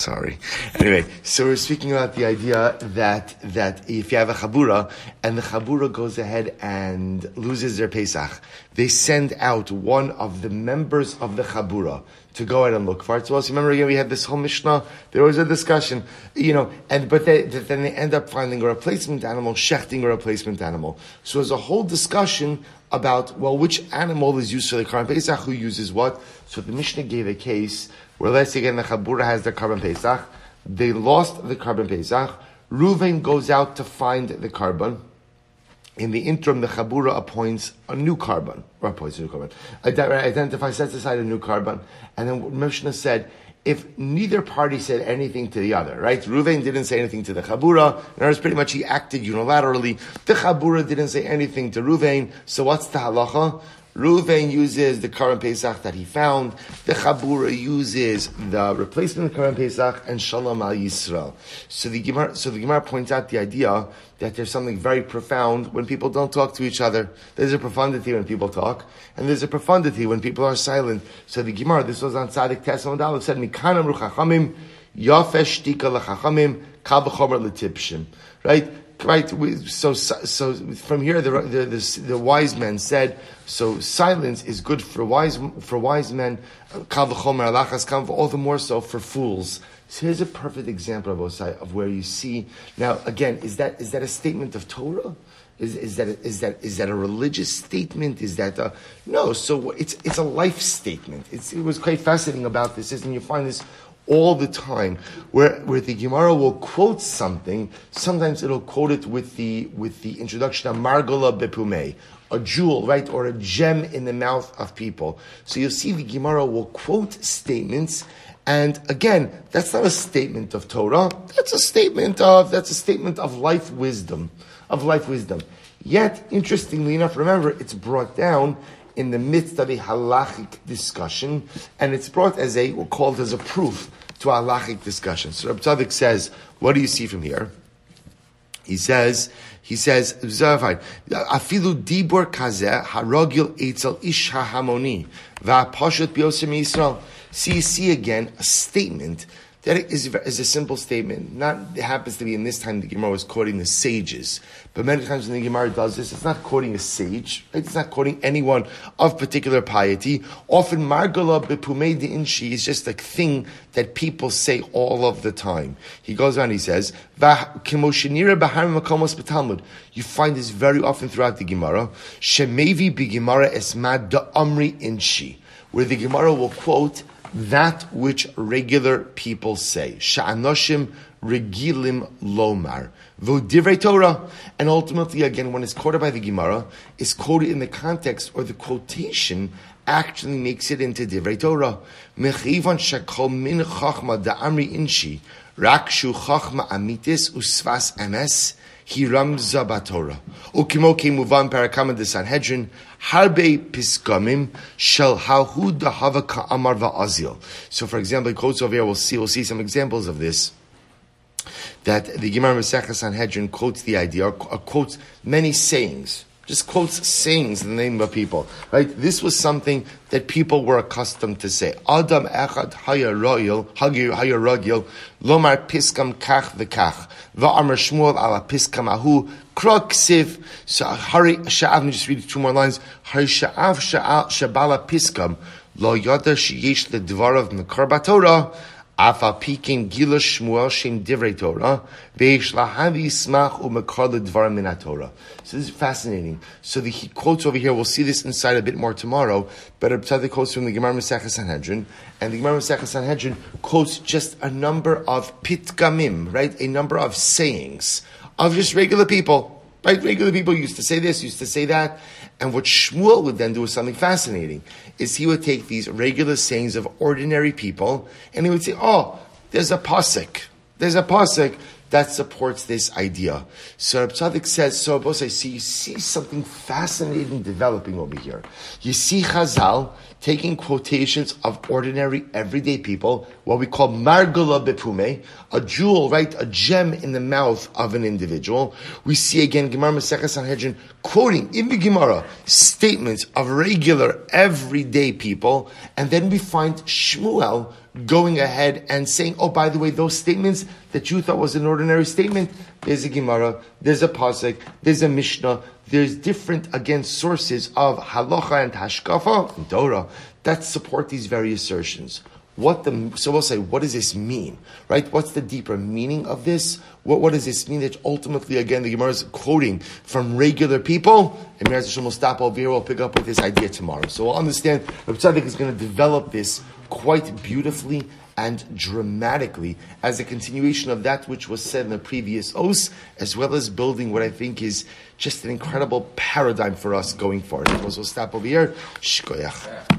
Sorry. Anyway, so we're speaking about the idea that that if you have a chabura and the chabura goes ahead and loses their Pesach, they send out one of the members of the chabura to go out and look for it. So also remember again we had this whole Mishnah. There was a discussion, you know, and but they, then they end up finding a replacement animal, shechting a replacement animal. So there's a whole discussion about well which animal is used for the Karban Pesach, who uses what. So the Mishnah gave a case where let's say again the Chabura has the Karban Pesach, they lost the Karban Pesach, Reuven goes out to find the Karban. In the interim, the Chabura appoints a new Karban, or appoints a new Karban, identifies, sets aside a new Karban, and then Mishnah said, if neither party said anything to the other, right? Reuven didn't say anything to the Chabura, and was pretty much he acted unilaterally. The Chabura didn't say anything to Reuven, so what's the halacha? Reuven uses the Karban Pesach that he found. The Chabura uses the replacement of Karban Pesach and Shalom al Yisrael. So the Gemara, so the Gemara points out the idea that there's something very profound when people don't talk to each other. There's a profundity when people talk, and there's a profundity when people are silent. So the Gemara, this was on Tzadik Tesla Aleph, said, Mikanam ruchachamim, yafesh tika lechachamim, kal v'chomer l'tipshim. Right? right? So, so from here, the, the, the, the, wise men said, so silence is good for wise for wise men. All the more so for fools. So here's a perfect example of Osai, of where you see now again is that is that a statement of Torah? Is, is that is that is that a religious statement? Is that a no? So it's it's a life statement. It's, it was quite fascinating about this, is and you find this all the time, where, where the Gemara will quote something, sometimes it'll quote it with the, with the introduction of Margola Bepume, a jewel, right, or a gem in the mouth of people. So you'll see the Gemara will quote statements, and again, that's not a statement of Torah, that's a statement of, that's a statement of life wisdom, of life wisdom. Yet, interestingly enough, remember, it's brought down in the midst of a halachic discussion, and it's brought as a, or called as a proof to a halachic discussion. So Rab Tzadik says, what do you see from here? He says, he says, afilu dibor kazeh harogil etzel ish hahamoni va'pashut biosim Yisrael. See, see again a statement that is, is a simple statement. Not it happens to be in this time the Gemara was quoting the sages, but many times when the Gemara does this, it's not quoting a sage. Right? It's not quoting anyone of particular piety. Often margala bepume inshi is just a thing that people say all of the time. He goes on. He says, You find this very often throughout the Gemara. Shemevi be Gemara esmad da amri inshi, where the Gemara will quote that which regular people say. Sha'anoshim regilim lomar. Vodivrei Torah. And ultimately, again, when it's quoted by the Gemara, is quoted in the context or the quotation actually makes it into Divrei Torah. Mechivan shakol min chachma da'amri inshi. Rakshu chachma amitis usvas emes. Hiram Zabatora. Ukimo muvan parakama de Sanhedrin. Harbe piskamim shel hahu dahava ka'amar va'azil. So, for example, he quotes over here, we'll see, we'll see some examples of this. That the Gemara Masechah Sanhedrin quotes the idea, or quotes many sayings just quotes sayings in the name of people, right? This was something that people were accustomed to say. Adam echad haya royal, haya rogil, lomar piskam kach v'kach, va'amar shmuel ala piskam ahu, krok siv, so hari sha'av, let me just read two more lines, hari sha'av shabala piskam, lo yada sheyesh ledvarav mekar batorah, So this is fascinating. So the he quotes over here, we'll see this inside a bit more tomorrow, but Abtadi quotes from the Gemara Masechah Sanhedrin, and the Gemara Masechah Sanhedrin quotes just a number of pitgamim, right? A number of sayings of just regular people. Right? Regular people used to say this, used to say that. And what Shmuel would then do is something fascinating, is he would take these regular sayings of ordinary people, and he would say, oh, there's a pasuk. There's a pasuk that supports this idea. So Rab Tzadik says, so I see, you see something fascinating developing over here. You see Chazal taking quotations of ordinary, everyday people, what we call margula bepume, a jewel, right, a gem in the mouth of an individual. We see again Gemara Masechah Sanhedrin quoting in the Gemara statements of regular, everyday people, and then we find Shmuel going ahead and saying, oh, by the way, those statements that you thought was an ordinary statement, there's a Gemara, there's a Pasuk, there's a Mishnah, there's different, again, sources of halacha and hashkafa and Torah that support these very assertions. What the so we'll say, what does this mean? Right? What's the deeper meaning of this? What, what does this mean? That ultimately, again, the Gemara is quoting from regular people, and Meir Hashem will stop over here. We'll pick up with this idea tomorrow. So we'll understand. Rabbi Tzadok is going to develop this quite beautifully and dramatically as a continuation of that which was said in the previous os, as well as building what I think is just an incredible paradigm for us going forward. We'll stop over here. Shkoyach.